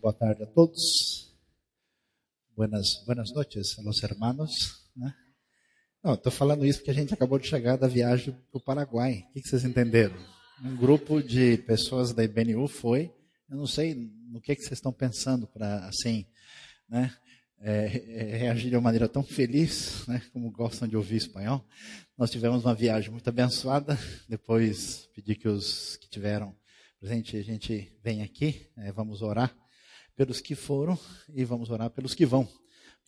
Boa tarde a todos. Buenas, buenas noches, los hermanos. Né? Não, estou falando isso porque a gente acabou de chegar da viagem para o Paraguai. O que, vocês entenderam? Um grupo de pessoas da IBNU foi. Eu não sei no que, vocês estão pensando para assim, né? É, é, reagir de uma maneira tão feliz, né, como gostam de ouvir espanhol. Nós tivemos uma viagem muito abençoada. Depois pedi que os que tiveram presente a gente venha aqui, é, vamos orar pelos que foram e vamos orar pelos que vão.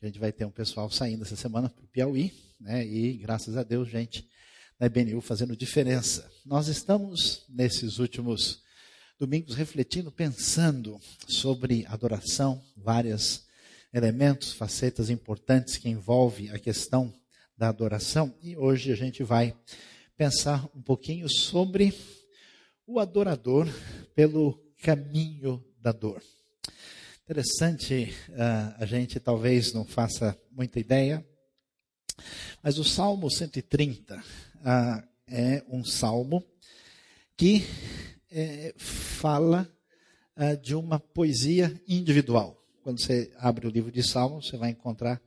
A gente vai ter um pessoal saindo essa semana para o Piauí, né? E graças a Deus, gente da IBNU fazendo diferença. Nós estamos nesses últimos domingos refletindo, pensando sobre adoração, vários elementos, facetas importantes que envolvem a questão da adoração. E hoje a gente vai pensar um pouquinho sobre o adorador pelo caminho da dor. Interessante, uh, a gente talvez não faça muita ideia, mas o Salmo 130 uh, ah, é um salmo que é, fala uh, de uma poesia individual. Quando você abre o livro de Salmos, você vai encontrar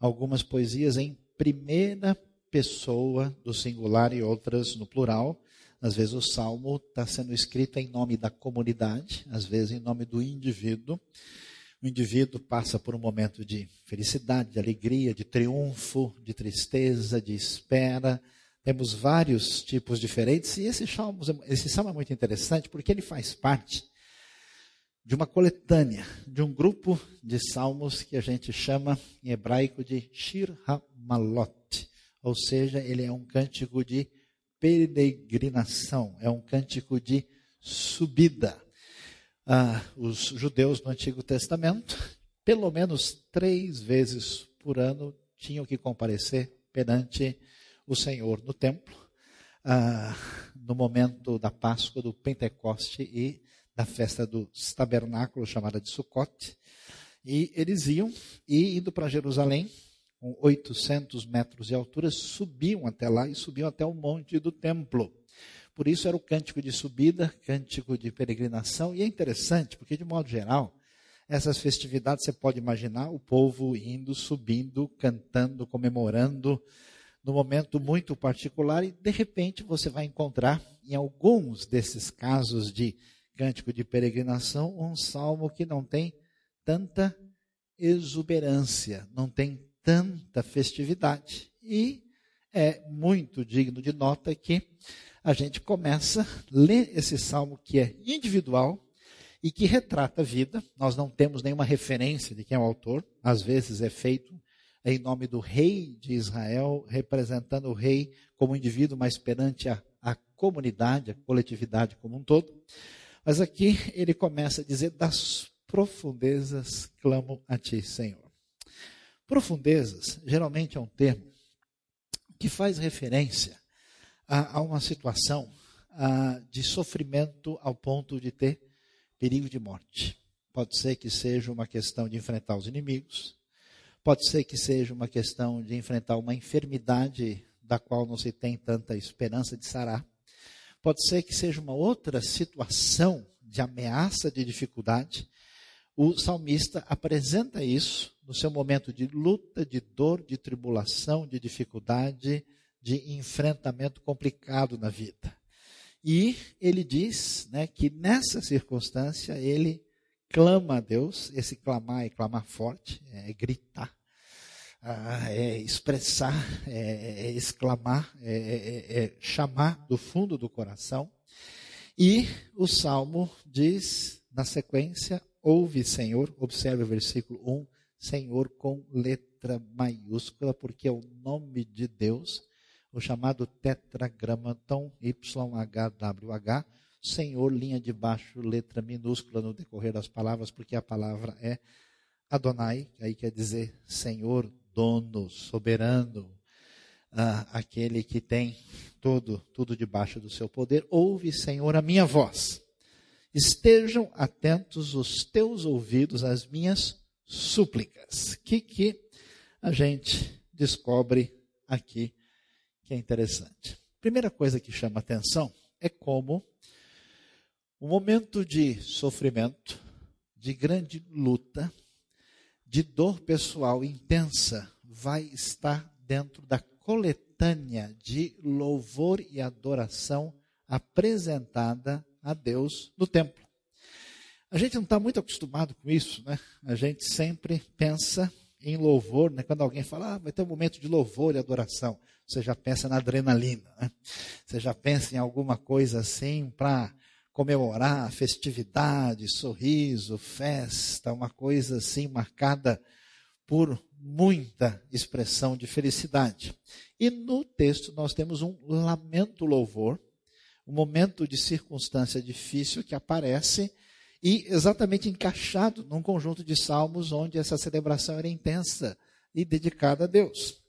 algumas poesias em primeira pessoa do singular e outras no plural. Às vezes o salmo está sendo escrito em nome da comunidade, às vezes em nome do indivíduo. O indivíduo passa por um momento de felicidade, de alegria, de triunfo, de tristeza, de espera. Temos vários tipos diferentes. E esse salmo, esse salmo é muito interessante porque ele faz parte de uma coletânea, de um grupo de salmos que a gente chama em hebraico de Shir HaMalot. Ou seja, ele é um cântico de peregrinação, é um cântico de subida. Ah, os judeus no Antigo Testamento, pelo menos três vezes por ano, tinham que comparecer perante o Senhor no templo, ah, no momento da Páscoa, do Pentecoste e da festa dos tabernáculos, chamada de Sucote. E eles iam, e indo para Jerusalém, com 800 metros de altura, subiam até lá e subiam até o monte do templo. Por isso era o cântico de subida, cântico de peregrinação, e é interessante, porque de modo geral, essas festividades você pode imaginar o povo indo, subindo, cantando, comemorando, num momento muito particular, e de repente você vai encontrar em alguns desses casos de cântico de peregrinação um salmo que não tem tanta exuberância, não tem tanta festividade. E é muito digno de nota que a gente começa a ler esse salmo que é individual e que retrata a vida. Nós não temos nenhuma referência de quem é o autor, às vezes é feito em nome do rei de Israel, representando o rei como indivíduo, mas perante a, a comunidade, a coletividade como um todo. Mas aqui ele começa a dizer: Das profundezas clamo a ti, Senhor. Profundezas, geralmente é um termo que faz referência a, a uma situação a, de sofrimento ao ponto de ter perigo de morte. Pode ser que seja uma questão de enfrentar os inimigos, pode ser que seja uma questão de enfrentar uma enfermidade da qual não se tem tanta esperança de sarar, pode ser que seja uma outra situação de ameaça, de dificuldade. O salmista apresenta isso no seu momento de luta, de dor, de tribulação, de dificuldade, de enfrentamento complicado na vida. E ele diz né, que nessa circunstância ele clama a Deus, esse clamar é clamar forte, é gritar, ah, é expressar, é, é exclamar, é, é, é, chamar do fundo do coração. E o salmo diz na sequência: Ouve, Senhor, observe o versículo 1, Senhor com letra maiúscula, porque é o nome de Deus, o chamado tetragramaton YHWH, Senhor, linha de baixo, letra minúscula no decorrer das palavras, porque a palavra é Adonai, que aí quer dizer Senhor, dono, soberano, ah, aquele que tem tudo, tudo debaixo do seu poder. Ouve, Senhor, a minha voz. Estejam atentos os teus ouvidos às minhas súplicas. O que, que a gente descobre aqui que é interessante? Primeira coisa que chama atenção é como o momento de sofrimento, de grande luta, de dor pessoal intensa, vai estar dentro da coletânea de louvor e adoração apresentada a Deus no templo. A gente não está muito acostumado com isso, né? A gente sempre pensa em louvor, né? Quando alguém fala, ah, vai ter um momento de louvor e adoração, você já pensa na adrenalina, né? Você já pensa em alguma coisa assim para comemorar, festividade, sorriso, festa, uma coisa assim marcada por muita expressão de felicidade. E no texto nós temos um lamento louvor, um momento de circunstância difícil que aparece e exatamente encaixado num conjunto de salmos onde essa celebração era intensa e dedicada a Deus.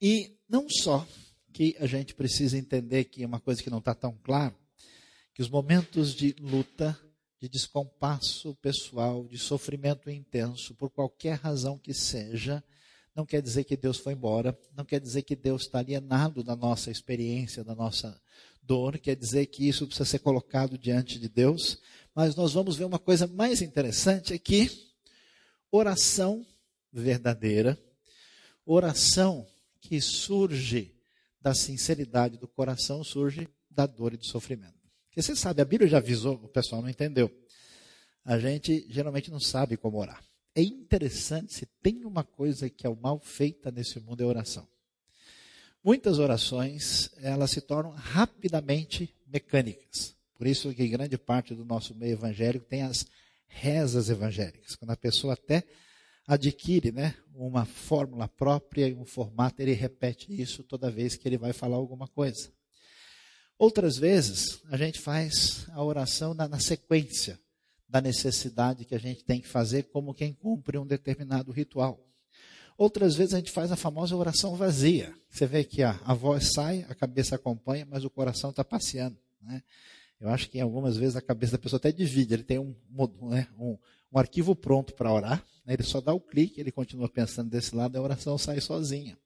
E não só que a gente precisa entender que uma coisa que não está tão clara, que os momentos de luta, de descompasso pessoal, de sofrimento intenso, por qualquer razão que seja, não quer dizer que Deus foi embora, não quer dizer que Deus está alienado da nossa experiência, da nossa dor, quer dizer que isso precisa ser colocado diante de Deus, mas nós vamos ver uma coisa mais interessante aqui: oração verdadeira, oração que surge da sinceridade do coração, surge da dor e do sofrimento. Porque você sabe, a Bíblia já avisou, o pessoal não entendeu. A gente geralmente não sabe como orar. É interessante, se tem uma coisa que é mal feita nesse mundo é oração. Muitas orações, elas se tornam rapidamente mecânicas. Por isso que grande parte do nosso meio evangélico tem as rezas evangélicas. Quando a pessoa até adquire né, uma fórmula própria um formato, ele repete isso toda vez que ele vai falar alguma coisa. Outras vezes, a gente faz a oração na, na, sequência da necessidade que a gente tem que fazer, como quem cumpre um determinado ritual. Outras vezes, a gente faz a famosa oração vazia. Você vê que a, a voz sai, a cabeça acompanha, mas o coração está passeando. Né? Eu acho que algumas vezes a cabeça da pessoa até divide. Ele tem um, né, um, um arquivo pronto para orar, né? ele só dá o clique, ele continua pensando desse lado, a oração sai sozinha.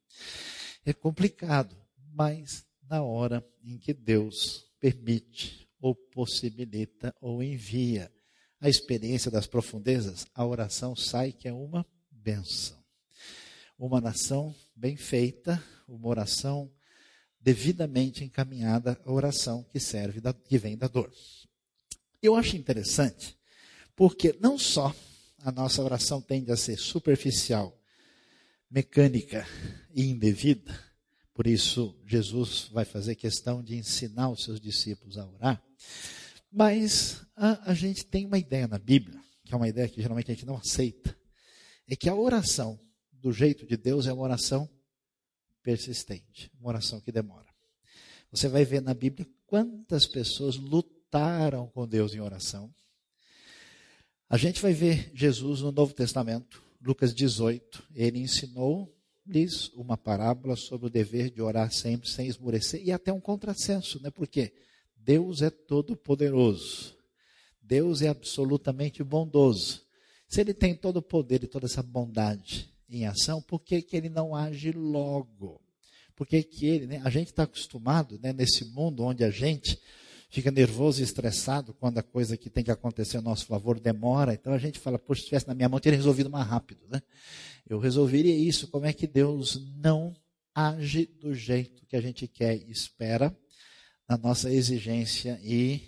É complicado, mas na hora em que Deus permite, ou possibilita, ou envia a experiência das profundezas, a oração sai que é uma benção. Uma oração bem feita, uma oração devidamente encaminhada, a oração que serve, da, que vem da dor. Eu acho interessante, porque não só a nossa oração tende a ser superficial, mecânica e indevida, por isso, Jesus vai fazer questão de ensinar os seus discípulos a orar. Mas a, a, gente tem uma ideia na Bíblia, que é uma ideia que geralmente a gente não aceita, é que a oração do jeito de Deus é uma oração persistente, uma oração que demora. Você vai ver na Bíblia quantas pessoas lutaram com Deus em oração. A gente vai ver Jesus no Novo Testamento, Lucas 18, ele ensinou lhes uma parábola sobre o dever de orar sempre sem esmorecer e até um contrassenso, né? Porque Deus é todo poderoso. Deus é absolutamente bondoso. Se ele tem todo o poder e toda essa bondade em ação, por que, que ele não age logo? Por que, que ele, né? A gente está acostumado, né, nesse mundo onde a gente fica nervoso e estressado quando a coisa que tem que acontecer a nosso favor demora. Então a gente fala, poxa, se estivesse na minha mão, teria resolvido mais rápido. Né? Eu resolveria isso. Como é que Deus não age do jeito que a gente quer e espera, na nossa exigência e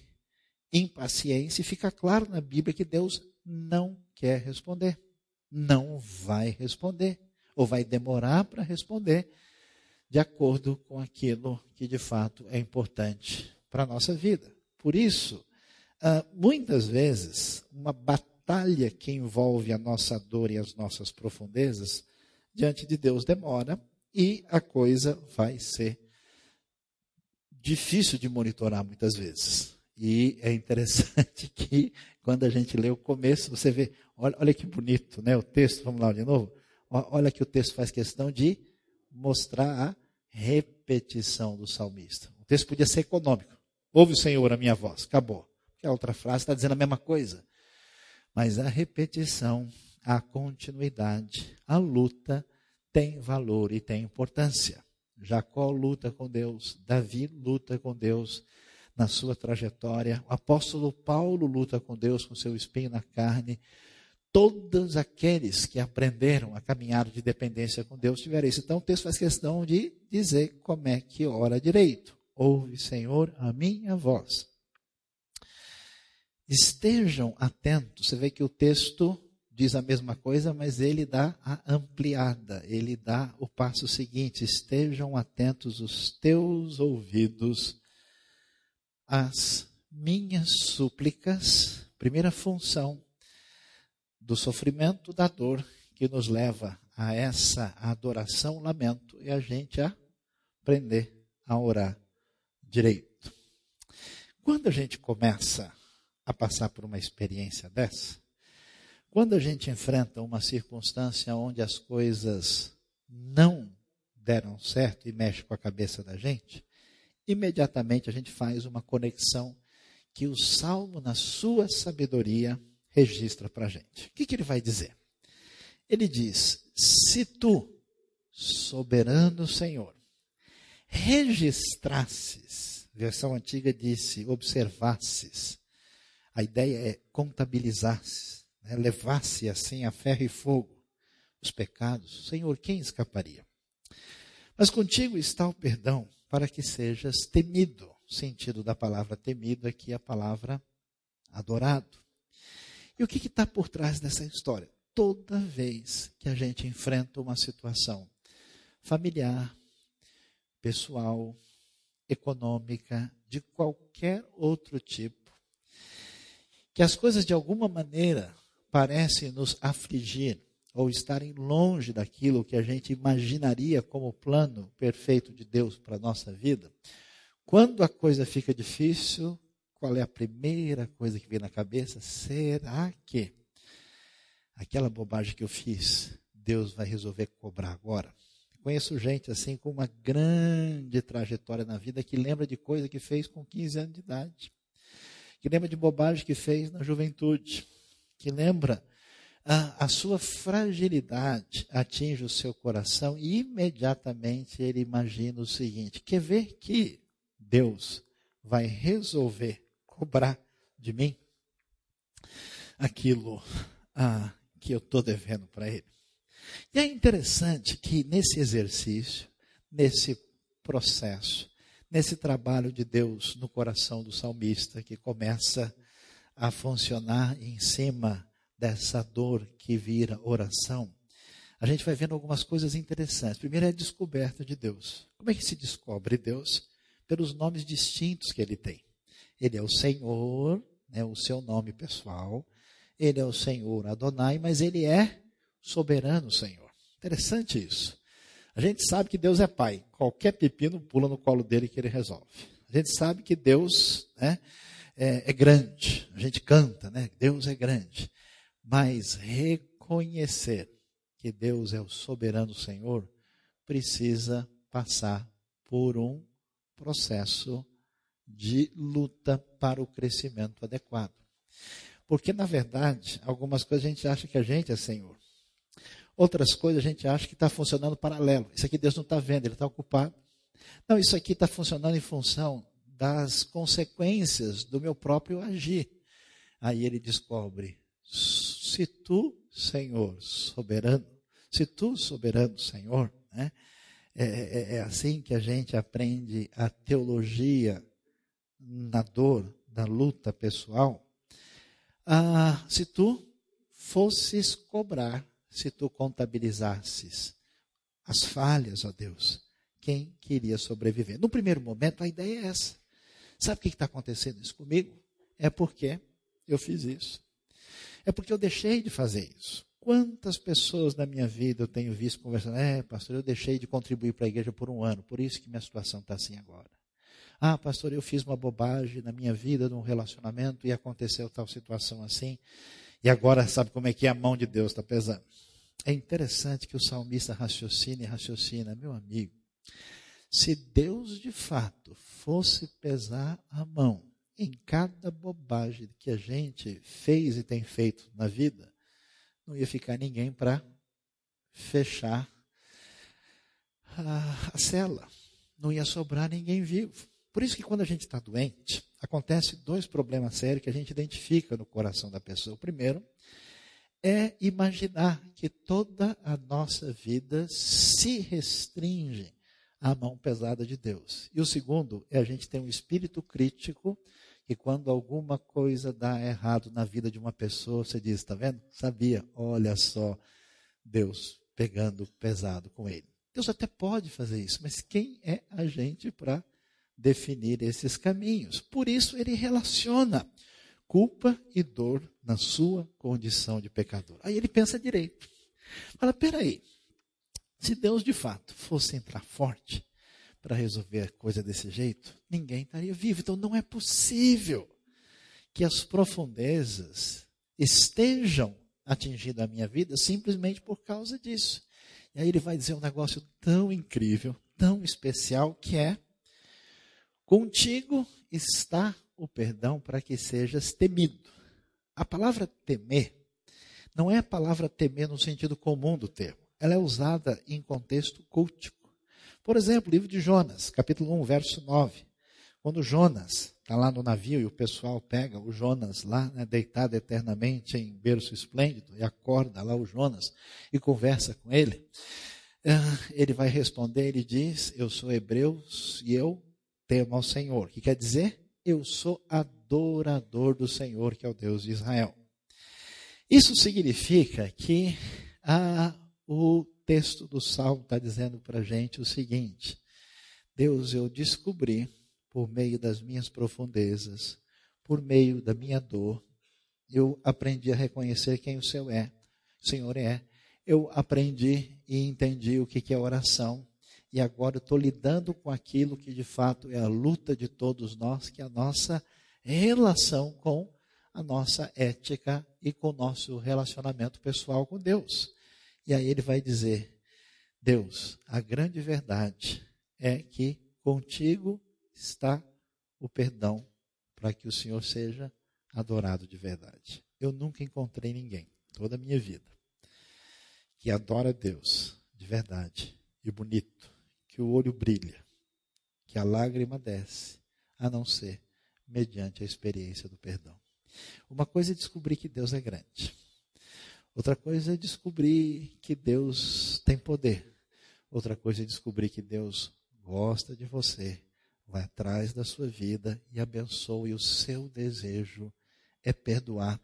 impaciência? E fica claro na Bíblia que Deus não quer responder. Não vai responder. Ou vai demorar para responder de acordo com aquilo que de fato é importante para a nossa vida. Por isso, ah, muitas vezes, uma batalha que envolve a nossa dor e as nossas profundezas, diante de Deus demora e a coisa vai ser difícil de monitorar muitas vezes. E é interessante que, quando a gente lê o começo, você vê, olha, olha que bonito, né? O texto, vamos lá de novo. Olha que o texto faz questão de mostrar a repetição do salmista. O texto podia ser econômico. Ouve o Senhor a minha voz. Acabou. Porque a outra frase está dizendo a mesma coisa. Mas a repetição, a continuidade, a luta tem valor e tem importância. Jacó luta com Deus, Davi luta com Deus. Na sua trajetória. O apóstolo Paulo luta com Deus com seu espinho na carne. Todos aqueles que aprenderam a caminhar de dependência com Deus tiveram isso. Então o texto faz questão de dizer como é que ora direito. Ouve, Senhor, a minha voz. Estejam atentos. Você vê que o texto diz a mesma coisa, mas ele dá a ampliada, ele dá o passo seguinte: estejam atentos os teus ouvidos às minhas súplicas. Primeira função do sofrimento, da dor, que nos leva a essa adoração, lamento, e a gente aprender a orar direito. Quando a gente começa a passar por uma experiência dessa, quando a gente enfrenta uma circunstância onde as coisas não deram certo e mexe com a cabeça da gente, imediatamente a gente faz uma conexão que o Salmo, na sua sabedoria, registra para a gente. O que, que ele vai dizer? Ele diz: Se tu, soberano Senhor, registrasses, versão antiga disse, observasses, a ideia é contabilizasses né, levasse assim a ferro e fogo os pecados, Senhor, quem escaparia? Mas contigo está o perdão para que sejas temido. O sentido da palavra temido aqui é a palavra adorado. E o que está por trás dessa história? Toda vez que a gente enfrenta uma situação familiar, pessoal, econômica, de qualquer outro tipo, que as coisas de alguma maneira parecem nos afligir ou estarem longe daquilo que a gente imaginaria como plano perfeito de Deus para a nossa vida, quando a coisa fica difícil, qual é a primeira coisa que vem na cabeça? Será que aquela bobagem que eu fiz, Deus vai resolver cobrar agora? Conheço gente assim com uma grande trajetória na vida que lembra de coisa que fez com 15 anos de idade, que lembra de bobagem que fez na juventude que lembra a, sua fragilidade atinge o seu coração e imediatamente ele imagina o seguinte: quer ver que Deus vai resolver cobrar de mim aquilo ah, que eu estou devendo para ele? E é interessante que nesse exercício, nesse processo, nesse trabalho de Deus no coração do salmista, que começa a funcionar em cima dessa dor que vira oração, a gente vai vendo algumas coisas interessantes. Primeiro é a descoberta de Deus. Como é que se descobre Deus? Pelos nomes distintos que ele tem. Ele é o Senhor, né, o seu nome pessoal. Ele é o Senhor Adonai, mas ele é soberano Senhor. Interessante isso. A gente sabe que Deus é Pai. Qualquer pepino pula no colo dele que ele resolve. A gente sabe que Deus né, é, é grande, a gente canta, né? Deus é grande. Mas reconhecer que Deus é o soberano Senhor precisa passar por um processo de luta para o crescimento adequado. Porque, na verdade, algumas coisas a gente acha que a gente é Senhor. Outras coisas a gente acha que está funcionando paralelo. Isso aqui Deus não está vendo, Ele está ocupado. Não, isso aqui está funcionando em função das consequências do meu próprio agir. Aí ele descobre: se tu, Senhor, soberano, se tu, soberano Senhor, né, é, é, é assim que a gente aprende a teologia na dor, na luta pessoal. Ah, se tu fosses cobrar, se tu contabilizasses as falhas, ó Deus, quem queria sobreviver? No primeiro momento, a ideia é essa. Sabe o que está acontecendo isso comigo? É porque eu fiz isso. É porque eu deixei de fazer isso. Quantas pessoas na minha vida eu tenho visto conversando, é, pastor, eu deixei de contribuir para a igreja por um ano, por isso que minha situação está assim agora. Ah, pastor, eu fiz uma bobagem na minha vida, num relacionamento, e aconteceu tal situação assim, e agora sabe como é que é? a mão de Deus está pesando. É interessante que o salmista raciocina e raciocina, meu amigo, se Deus de fato fosse pesar a mão em cada bobagem que a gente fez e tem feito na vida, não ia ficar ninguém para fechar a, a cela. Não ia sobrar ninguém vivo. Por isso que quando a gente está doente, acontece dois problemas sérios que a gente identifica no coração da pessoa. O primeiro é imaginar que toda a nossa vida se restringe à mão pesada de Deus. E o segundo é a gente ter um espírito crítico que quando alguma coisa dá errado na vida de uma pessoa, você diz, está vendo? Sabia, olha só, Deus pegando pesado com ele. Deus até pode fazer isso, mas quem é a gente para definir esses caminhos? Por isso ele relaciona culpa e dor na sua condição de pecador. Aí ele pensa direito. Fala, peraí, se Deus de fato fosse entrar forte para resolver coisa desse jeito, ninguém estaria vivo. Então não é possível que as profundezas estejam atingindo a minha vida simplesmente por causa disso. E aí ele vai dizer um negócio tão incrível, tão especial, que é: Contigo está o perdão para que sejas temido. A palavra temer não é a palavra temer no sentido comum do termo. Ela é usada em contexto cultico. Por exemplo, livro de Jonas, capítulo 1, verso 9. Quando Jonas está lá no navio e o pessoal pega o Jonas lá, né, deitado eternamente em berço esplêndido, e acorda lá o Jonas e conversa com ele, ah, ele vai responder, ele diz, eu sou hebreu e eu temo ao Senhor. O que quer dizer? Eu sou adorador do Senhor, que é o Deus de Israel. Isso significa que ah, o texto do Salmo está dizendo para a gente o seguinte: Deus, eu descobri por meio das minhas profundezas, por meio da minha dor, eu aprendi a reconhecer quem o Senhor é. O Senhor é. Eu aprendi e entendi o que é oração. E agora eu estou lidando com aquilo que de fato é a luta de todos nós, que é a nossa relação com a nossa ética e com o nosso relacionamento pessoal com Deus. E aí ele vai dizer: Deus, a grande verdade é que contigo está o perdão para que o Senhor seja adorado de verdade. Eu nunca encontrei ninguém, toda a minha vida, que adora Deus de verdade e bonito, que o olho brilha, que a lágrima desce, a não ser mediante a experiência do perdão. Uma coisa é descobrir que Deus é grande. Outra coisa é descobrir que Deus tem poder. Outra coisa é descobrir que Deus gosta de você vai atrás da sua vida e abençoa, e o seu desejo é perdoar,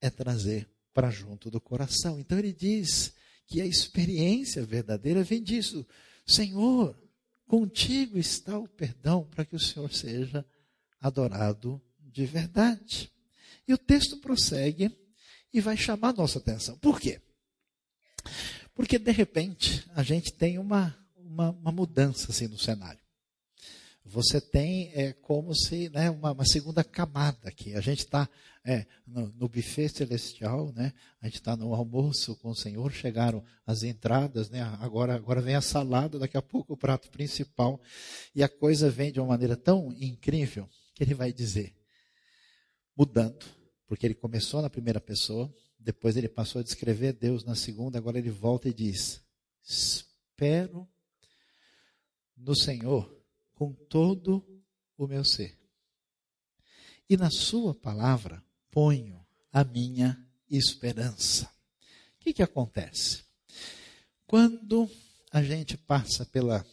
é trazer para junto do coração. Então ele diz que a experiência verdadeira vem disso. Senhor, contigo está o perdão para que o Senhor seja adorado de verdade. E o texto prossegue e vai chamar nossa atenção. Por quê? Porque de repente a gente tem uma, uma, uma mudança assim no cenário você tem é, como se né, uma, uma, segunda camada aqui. A gente está é, no, no, buffet celestial, né? a gente está no almoço com o Senhor, chegaram as entradas, né? agora, agora vem a salada, daqui a pouco o prato principal, e a coisa vem de uma maneira tão incrível que ele vai dizer, mudando, porque ele começou na primeira pessoa, depois ele passou a descrever Deus na segunda, agora ele volta e diz: Espero no Senhor com todo o meu ser. E na Sua palavra ponho a minha esperança. O que, que acontece? Quando a gente passa pela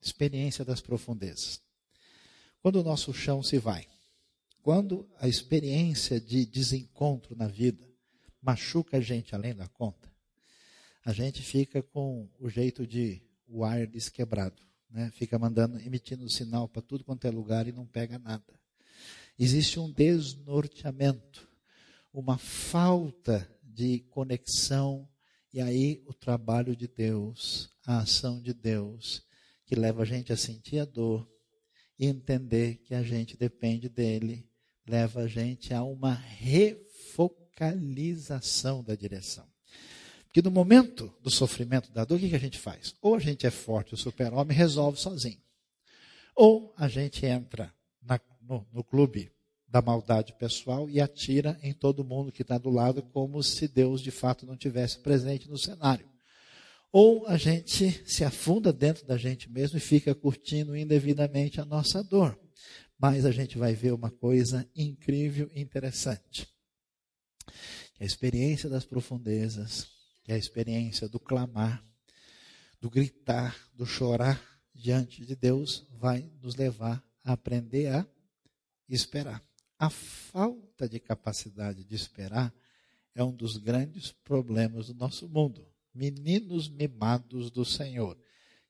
experiência das profundezas, quando o nosso chão se vai, quando a experiência de desencontro na vida machuca a gente além da conta, a gente fica com o jeito de wireless quebrado né? fica mandando, emitindo sinal para tudo quanto é lugar e não pega nada. Existe um desnorteamento, uma falta de conexão, e aí o trabalho de Deus, a ação de Deus, que leva a gente a sentir a dor e entender que a gente depende dele, leva a gente a uma refocalização da direção. Porque no momento do sofrimento, da dor, o que, a gente faz? Ou a gente é forte, o super-homem resolve sozinho. Ou a gente entra na, no, no clube da maldade pessoal e atira em todo mundo que está do lado, como se Deus de fato não tivesse presente no cenário. ou a gente se afunda dentro da gente mesmo e fica curtindo indevidamente a nossa dor. Mas a gente vai ver uma coisa incrível e interessante. Que a experiência das profundezas, que a experiência do clamar, do gritar, do chorar diante de Deus vai nos levar a aprender a esperar. A falta de capacidade de esperar é um dos grandes problemas do nosso mundo. Meninos mimados do Senhor.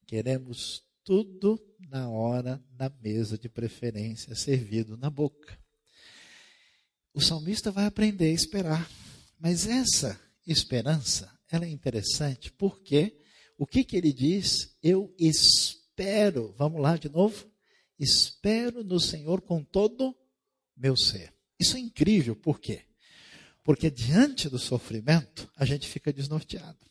Queremos tudo na hora, na mesa, de preferência, servido na boca. O salmista vai aprender a esperar. Mas essa esperança, ela é interessante porque o que, que ele diz? Eu espero, vamos lá de novo? Espero no Senhor com todo meu ser. Isso é incrível, por quê? Porque diante do sofrimento, a gente fica desnorteado.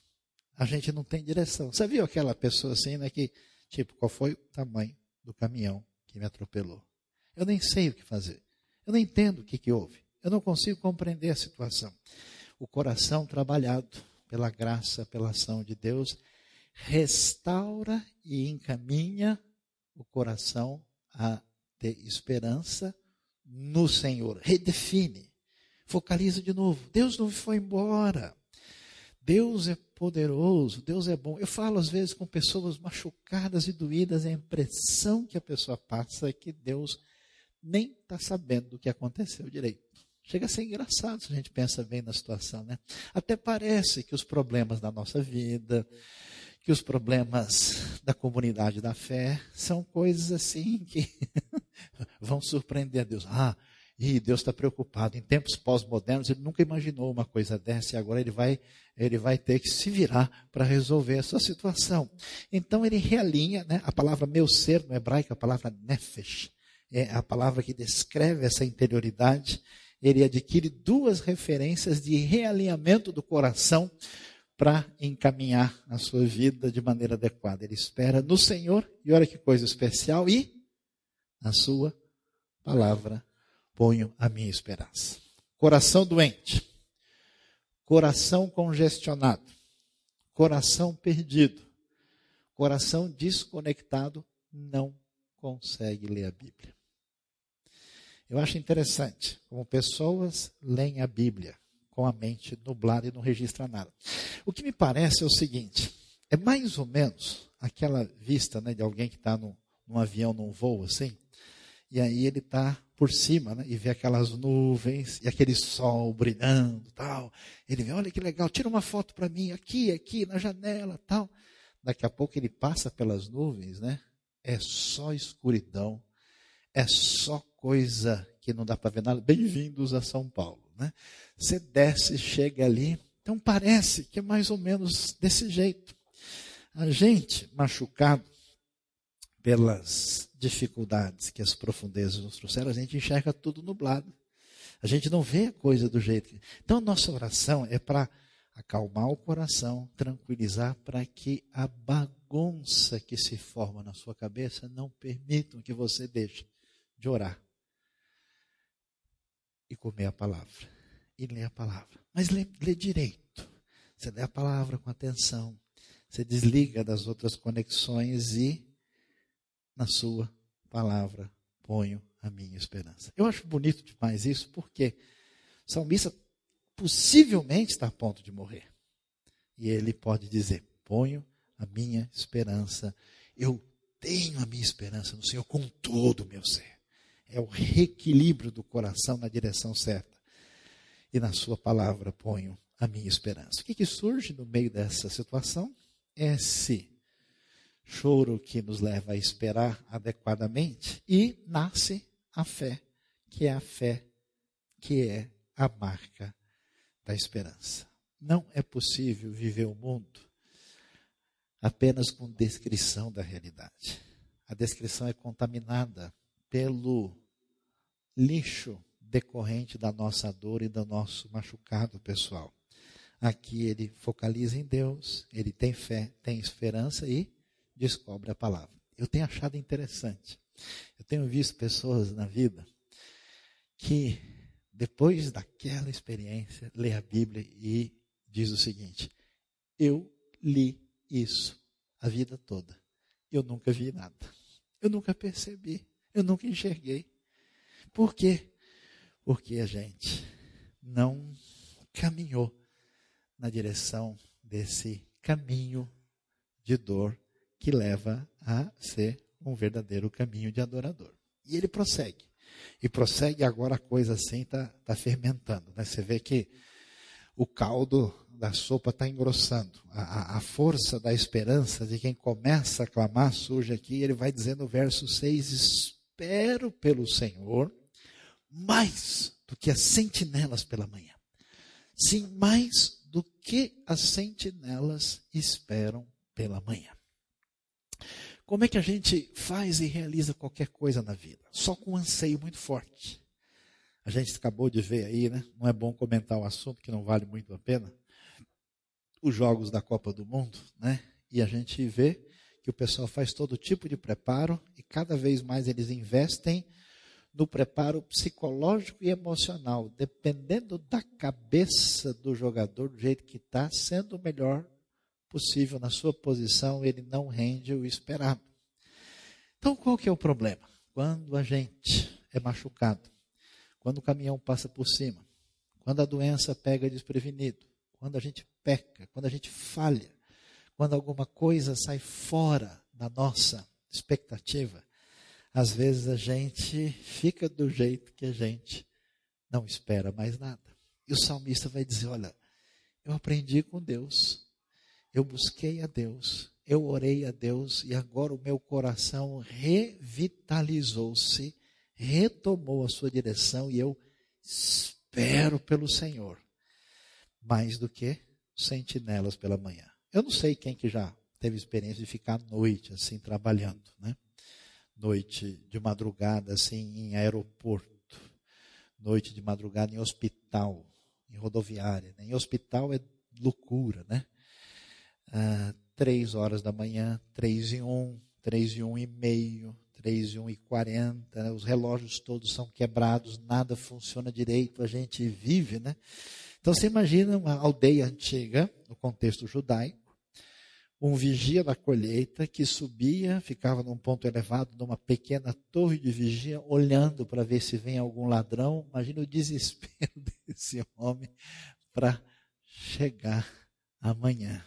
A gente não tem direção. Você viu aquela pessoa assim, né, que, tipo, qual foi o tamanho do caminhão que me atropelou? Eu nem sei o que fazer. Eu não entendo o que, que houve. Eu não consigo compreender a situação. O coração trabalhado pela graça, pela ação de Deus, restaura e encaminha o coração a ter esperança no Senhor. Redefine. Focaliza de novo. Deus não foi embora. Deus é poderoso, Deus é bom. Eu falo às vezes com pessoas machucadas e doídas, a impressão que a pessoa passa é que Deus nem está sabendo do que aconteceu direito. Chega a ser engraçado se a gente pensa bem na situação, né? Até parece que os problemas da nossa vida, que os problemas da comunidade da fé são coisas assim que vão surpreender a Deus. Ah, e Deus está preocupado. Em tempos pós-modernos, ele nunca imaginou uma coisa dessa e agora ele vai, ele vai ter que se virar para resolver essa situação. Então ele realinha, né, a palavra meu ser no hebraico, a palavra nefesh, é a palavra que descreve essa interioridade. Ele adquire duas referências de realinhamento do coração para encaminhar a sua vida de maneira adequada. Ele espera no Senhor, e olha que coisa especial, e na sua palavra ponho a minha esperança. Coração doente, coração congestionado, coração perdido, coração desconectado, não consegue ler a Bíblia. Eu acho interessante como pessoas leem a Bíblia com a mente nublada e não registra nada. O que me parece é o seguinte: é mais ou menos aquela vista né, de alguém que está num, num avião, num voo assim, e aí ele está por cima, né, e vê aquelas nuvens e aquele sol brilhando, tal. Ele vê, olha que legal, tira uma foto para mim aqui, aqui na janela, tal. Daqui a pouco ele passa pelas nuvens, né? É só escuridão, é só coisa que não dá para ver nada. Bem-vindos a São Paulo, né? Você desce, chega ali. Então parece que é mais ou menos desse jeito. A gente machucado pelas dificuldades que as profundezas nos trouxeram, a gente enxerga tudo nublado. A gente não vê a coisa do jeito que. Então, nossa oração é para acalmar o coração, tranquilizar, para que a bagunça que se forma na sua cabeça não permitam que você deixe de orar e comer a palavra e ler a palavra. Mas lê, lê direito. Você lê a palavra com atenção. Você desliga das outras conexões e na sua palavra ponho a minha esperança. Eu acho bonito demais isso, porque o salmista possivelmente está a ponto de morrer. E ele pode dizer: ponho a minha esperança, eu tenho a minha esperança no Senhor com todo o meu ser. É o reequilíbrio do coração na direção certa e na Sua palavra ponho a minha esperança. O que, que surge no meio dessa situação? Esse choro que nos leva a esperar adequadamente e nasce a fé, que é a fé que é a marca da esperança. Não é possível viver o mundo apenas com descrição da realidade. A descrição é contaminada pelo lixo decorrente da nossa dor e do nosso machucado pessoal. Aqui ele focaliza em Deus, ele tem fé, tem esperança e descobre a palavra. Eu tenho achado interessante. Eu tenho visto pessoas na vida que, depois daquela experiência, lê a Bíblia e diz o seguinte: Eu li isso a vida toda. Eu nunca vi nada. Eu nunca percebi. Eu nunca enxerguei. Por quê? Porque a gente não caminhou na direção desse caminho de dor que leva a ser um verdadeiro caminho de adorador. E ele prossegue. E prossegue agora a coisa assim está tá fermentando. Né? Você vê que o caldo da sopa está engrossando. A, a, força da esperança de quem começa a clamar surge aqui. Ele vai dizendo no verso 6: Espero pelo Senhor mais do que as sentinelas pela manhã. Sim, mais do que as sentinelas esperam pela manhã. Como é que a gente faz e realiza qualquer coisa na vida? Só com um anseio muito forte. A gente acabou de ver aí, né? Não é bom comentar o assunto que não vale muito a pena. Os jogos da Copa do Mundo, né? E a gente vê que o pessoal faz todo tipo de preparo e cada vez mais eles investem no preparo psicológico e emocional, dependendo da cabeça do jogador, do jeito que está, sendo o melhor possível na sua posição, ele não rende o esperado. Então, qual que é o problema? Quando a gente é machucado, quando o caminhão passa por cima, quando a doença pega desprevenido, quando a gente peca, quando a gente falha, quando alguma coisa sai fora da nossa expectativa, às vezes a gente fica do jeito que a gente não espera mais nada. E o salmista vai dizer: Olha, eu aprendi com Deus eu busquei a Deus, eu orei a Deus e agora o meu coração revitalizou-se, retomou a sua direção e eu espero pelo Senhor. Mais do que sentinelas pela manhã. Eu não sei quem que já teve experiência de ficar à noite assim trabalhando, né? Noite de madrugada assim em aeroporto, noite de madrugada em hospital, em rodoviária. Né? Em hospital é loucura, né? Ah, três horas da manhã, três e um, três e um e meio, três e um e quarenta, né? os relógios todos são quebrados, nada funciona direito, a gente vive, né? Então você imagina uma aldeia antiga, no contexto judaico, um vigia da colheita que subia, ficava num ponto elevado, numa pequena torre de vigia, olhando para ver se vem algum ladrão. Imagina o desespero desse homem para chegar amanhã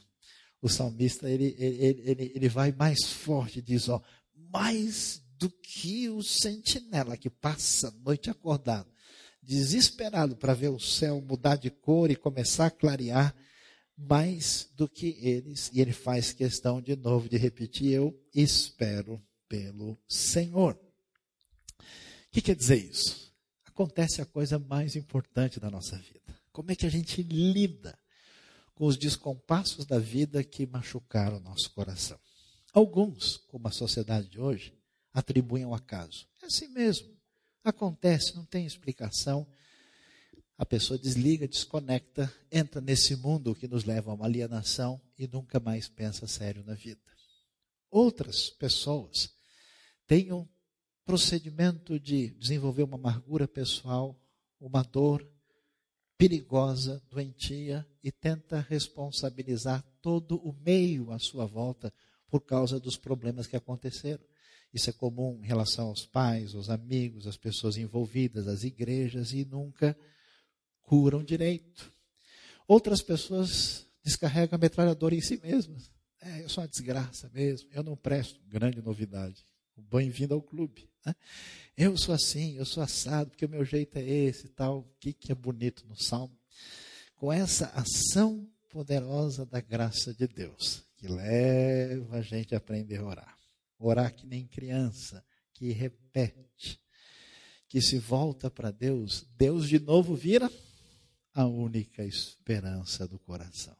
o salmista ele, ele, ele, ele vai mais forte, diz, ó, mais do que o sentinela que passa a noite acordado, desesperado para ver o céu mudar de cor e começar a clarear, mais do que eles, e ele faz questão de novo de repetir, eu espero pelo Senhor. O que quer dizer isso? Acontece a coisa mais importante da nossa vida. Como é que a gente lida com os descompassos da vida que machucaram o nosso coração. Alguns, como a sociedade de hoje, atribuem ao acaso. É assim mesmo. Acontece, não tem explicação. A pessoa desliga, desconecta, entra nesse mundo que nos leva a uma alienação e nunca mais pensa sério na vida. Outras pessoas têm um procedimento de desenvolver uma amargura pessoal, uma dor perigosa, doentia e tenta responsabilizar todo o meio à sua volta por causa dos problemas que aconteceram. Isso é comum em relação aos pais, aos amigos, às pessoas envolvidas, às igrejas e nunca curam direito. Outras pessoas descarregam a metralhadora em si mesmas. É, eu sou uma desgraça mesmo, eu não presto. Grande novidade. Bem-vindo ao clube. Né? Eu sou assim, eu sou assado, porque o meu jeito é esse e tal. O que, que é bonito no Salmo? Com essa ação poderosa da graça de Deus, que leva a gente a aprender a orar. Orar que nem criança, que repete, que se volta para Deus, Deus de novo vira a única esperança do coração.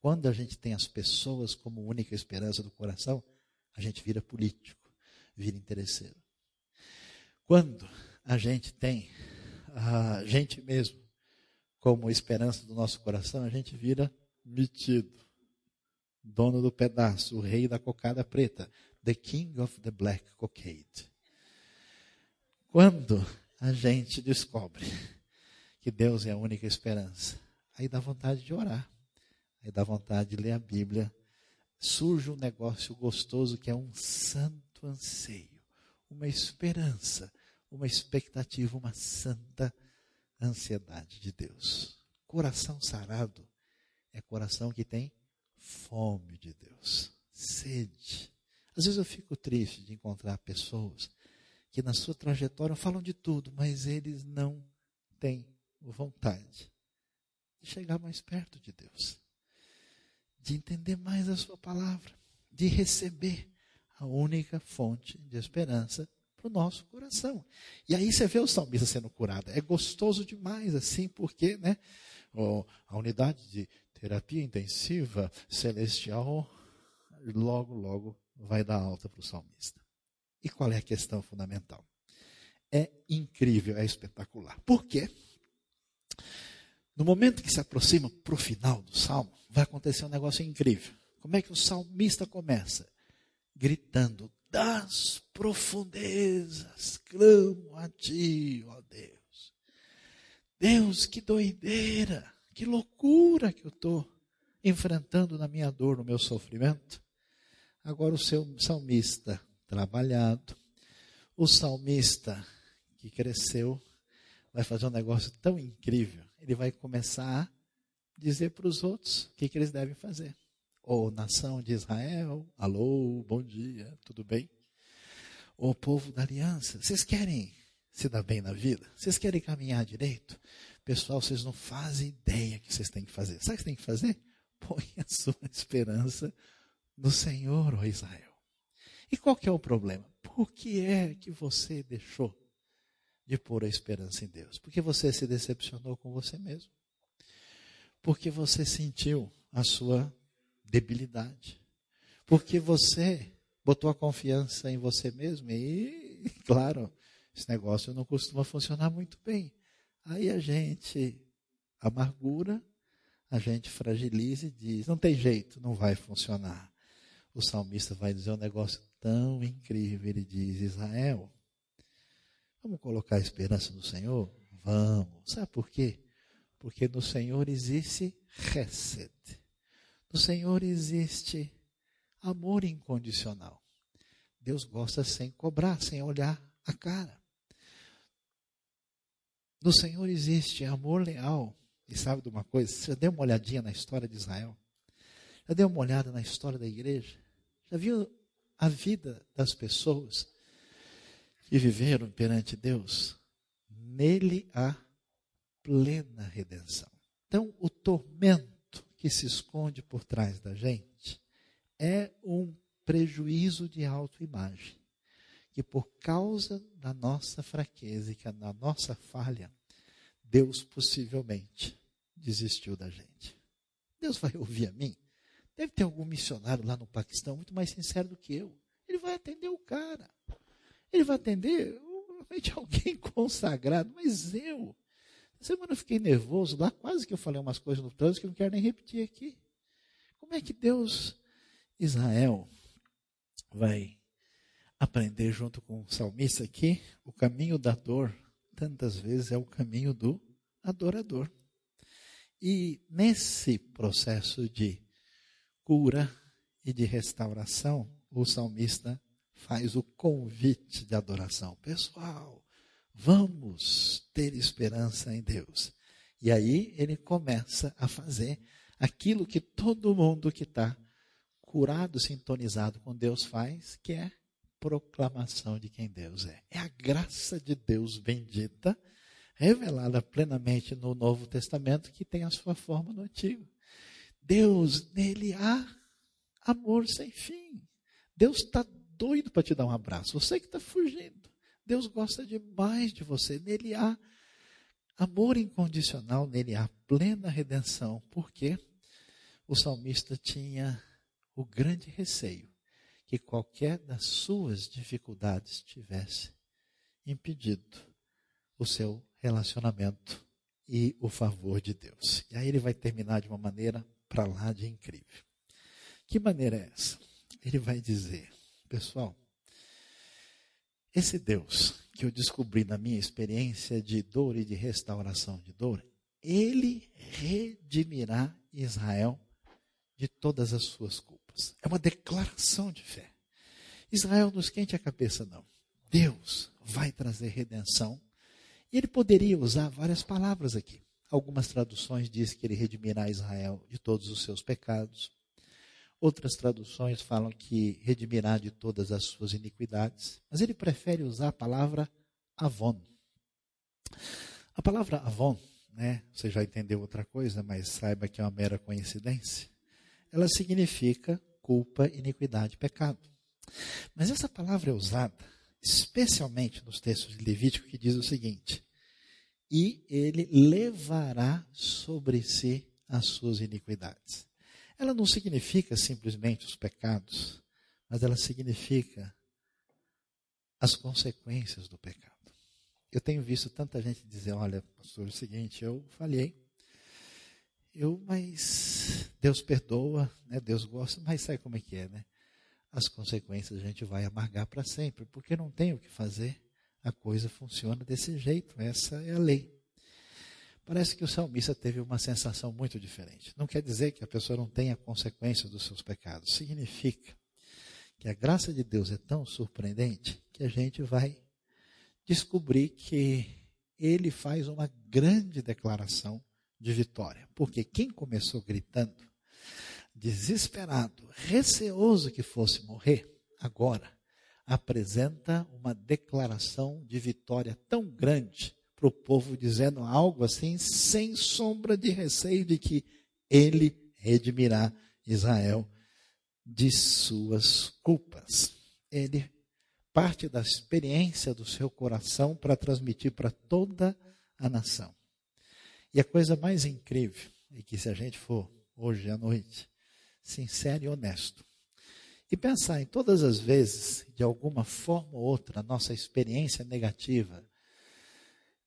Quando a gente tem as pessoas como única esperança do coração, a gente vira político vira interesseiro. Quando a gente tem a gente mesmo como esperança do nosso coração, a gente vira metido, dono do pedaço, o rei da cocada preta, the king of the black cockade. Quando a gente descobre que Deus é a única esperança, aí dá vontade de orar, aí dá vontade de ler a Bíblia surge um negócio gostoso que é um santo anseio, uma esperança, uma expectativa, uma santa ansiedade de Deus. Coração sarado é coração que tem fome de Deus, sede. Às vezes eu fico triste de encontrar pessoas que na sua trajetória falam de tudo, mas eles não têm vontade de chegar mais perto de Deus, de entender mais a sua palavra, de receber a única fonte de esperança para o nosso coração. E aí você vê o salmista sendo curado. É gostoso demais, assim, porque né, a unidade de terapia intensiva celestial logo, logo vai dar alta para o salmista. E qual é a questão fundamental? É incrível, é espetacular. Por quê? No momento que se aproxima para o final do salmo, vai acontecer um negócio incrível. Como é que o salmista começa? Gritando: Das profundezas clamo a ti, ó Deus. Deus, que doideira, que loucura que eu estou enfrentando na minha dor, no meu sofrimento. Agora o seu salmista trabalhado, o salmista que cresceu, vai fazer um negócio tão incrível. Ele vai começar a dizer para os outros o que, que eles devem fazer. Ou nação de Israel, alô, bom dia, tudo bem? Ou povo da aliança, vocês querem se dar bem na vida? Vocês querem caminhar direito? Pessoal, vocês não fazem ideia que vocês têm que fazer. Sabe o que vocês têm que fazer? Põe a sua esperança no Senhor, ó Israel. E qual que é o problema? Por que é que você deixou de pôr a esperança em Deus? Porque você se decepcionou com você mesmo. Porque você sentiu a sua debilidade. Porque você botou a confiança em você mesmo e, claro, esse negócio não costuma funcionar muito bem. Aí a gente amargura, a gente fragiliza e diz: não tem jeito, não vai funcionar. O salmista vai dizer um negócio tão incrível. Ele diz: Israel, vamos colocar a esperança no Senhor? Vamos. Sabe por quê? Porque no Senhor existe resed. No Senhor existe amor incondicional. Deus gosta sem cobrar, sem olhar a cara. No Senhor existe amor leal. E sabe de uma coisa? Você já deu uma olhadinha na história de Israel? Já deu uma olhada na história da igreja? Já viu a vida das pessoas que viveram perante Deus? Nele há plena redenção. Então, o tormento que se esconde por trás da gente é um prejuízo de autoimagem que por causa da nossa fraqueza e da nossa falha, Deus possivelmente desistiu da gente. Deus vai ouvir a mim? Deve ter algum missionário lá no Paquistão muito mais sincero do que eu. Ele vai atender o cara. Ele vai atender realmente alguém consagrado, mas eu. Semana eu fiquei nervoso lá, quase que eu falei umas coisas no trânsito que eu não quero nem repetir aqui. Como é que Deus, Israel, vai aprender junto com o salmista aqui, o caminho da dor, tantas vezes é o caminho do adorador. E nesse processo de cura e de restauração, o salmista faz o convite de adoração. Pessoal, vamos ter esperança em Deus. E aí ele começa a fazer aquilo que todo mundo que está curado, sintonizado com Deus faz, que é proclamação de quem Deus é. É a graça de Deus bendita, revelada plenamente no Novo Testamento, que tem a sua forma no Antigo. Deus, nele há amor sem fim. Deus está doido para te dar um abraço. Você que está fugindo. Deus gosta demais de você. Nele há amor incondicional, nele há plena redenção. Porque o salmista tinha o grande receio que qualquer das suas dificuldades tivesse impedido o seu relacionamento e o favor de Deus. E aí ele vai terminar de uma maneira para lá de incrível. Que maneira é essa? Ele vai dizer, pessoal, esse Deus que eu descobri na minha experiência de dor e de restauração de dor, ele redimirá Israel de todas as suas culpas. É uma declaração de fé. Israel não esquente a cabeça, não. Deus vai trazer redenção. E ele poderia usar várias palavras aqui. Algumas traduções dizem que ele redimirá Israel de todos os seus pecados. Outras traduções falam que redimirá de todas as suas iniquidades. Mas ele prefere usar a palavra avon. A palavra avon, né, você já entendeu outra coisa, mas saiba que é uma mera coincidência. Ela significa culpa, iniquidade, pecado. Mas essa palavra é usada especialmente nos textos de Levítico que diz o seguinte: e ele levará sobre si as suas iniquidades. Ela não significa simplesmente os pecados, mas ela significa as consequências do pecado. Eu tenho visto tanta gente dizer: olha, pastor, é o seguinte, eu falhei. Eu, mas Deus perdoa, né? Deus gosta, mas sabe como é que é, né? As consequências a gente vai amargar para sempre, porque não tem o que fazer. A coisa funciona desse jeito, essa é a lei. Parece que o salmista teve uma sensação muito diferente. Não quer dizer que a pessoa não tenha consequências dos seus pecados. Significa que a graça de Deus é tão surpreendente que a gente vai descobrir que ele faz uma grande declaração de vitória. Porque quem começou gritando, desesperado, receoso que fosse morrer, agora apresenta uma declaração de vitória tão grande para o povo, dizendo algo assim, sem sombra de receio de que ele redimirá Israel de suas culpas. Ele parte da experiência do seu coração para transmitir para toda a nação. E a coisa mais incrível é que se a gente for hoje à noite sincero e honesto, e pensar em todas as vezes, de alguma forma ou outra, a nossa experiência negativa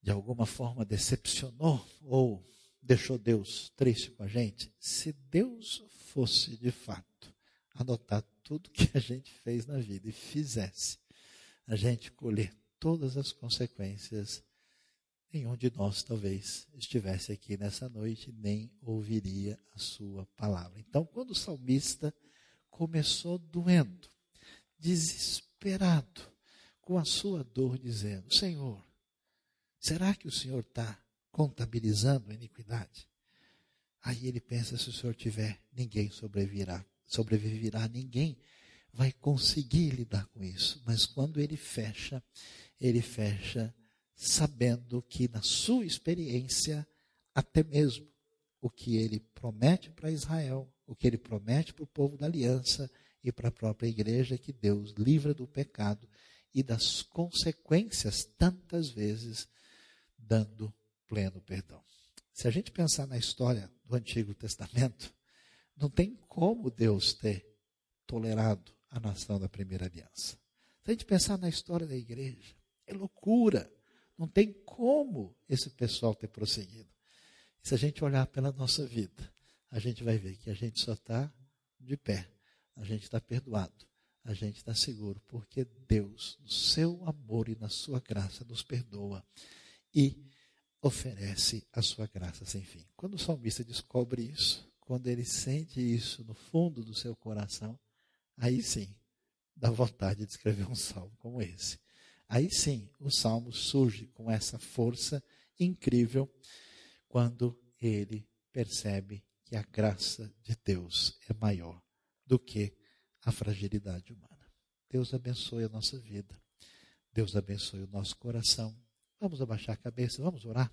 de alguma forma decepcionou ou deixou Deus triste com a gente, se Deus fosse de fato adotar tudo que a gente fez na vida e fizesse a gente colher todas as consequências, nenhum de nós talvez estivesse aqui nessa noite nem ouviria a sua palavra. Então, quando o salmista começou doendo, desesperado, com a sua dor, dizendo: Senhor, Será que o Senhor está contabilizando a iniquidade? Aí ele pensa: se o Senhor tiver, ninguém sobreviverá, sobreviverá, ninguém vai conseguir lidar com isso. Mas quando ele fecha, ele fecha sabendo que na sua experiência, até mesmo o que ele promete para Israel, o que ele promete para o povo da aliança e para a própria igreja, que Deus livra do pecado e das consequências tantas vezes dando pleno perdão. Se a gente pensar na história do Antigo Testamento, não tem como Deus ter tolerado a nação da primeira aliança. Se a gente pensar na história da igreja, é loucura. Não tem como esse pessoal ter prosseguido. se a gente olhar pela nossa vida, a gente vai ver que a gente só está de pé, a gente está perdoado, a gente está seguro, porque Deus, no seu amor e na sua graça, nos perdoa e oferece a sua graça sem fim. Quando o salmista descobre isso, quando ele sente isso no fundo do seu coração, aí sim dá vontade de escrever um salmo como esse. Aí sim o salmo surge com essa força incrível quando ele percebe que a graça de Deus é maior do que a fragilidade humana. Deus abençoe a nossa vida. Deus abençoe o nosso coração. Vamos abaixar a cabeça, vamos orar.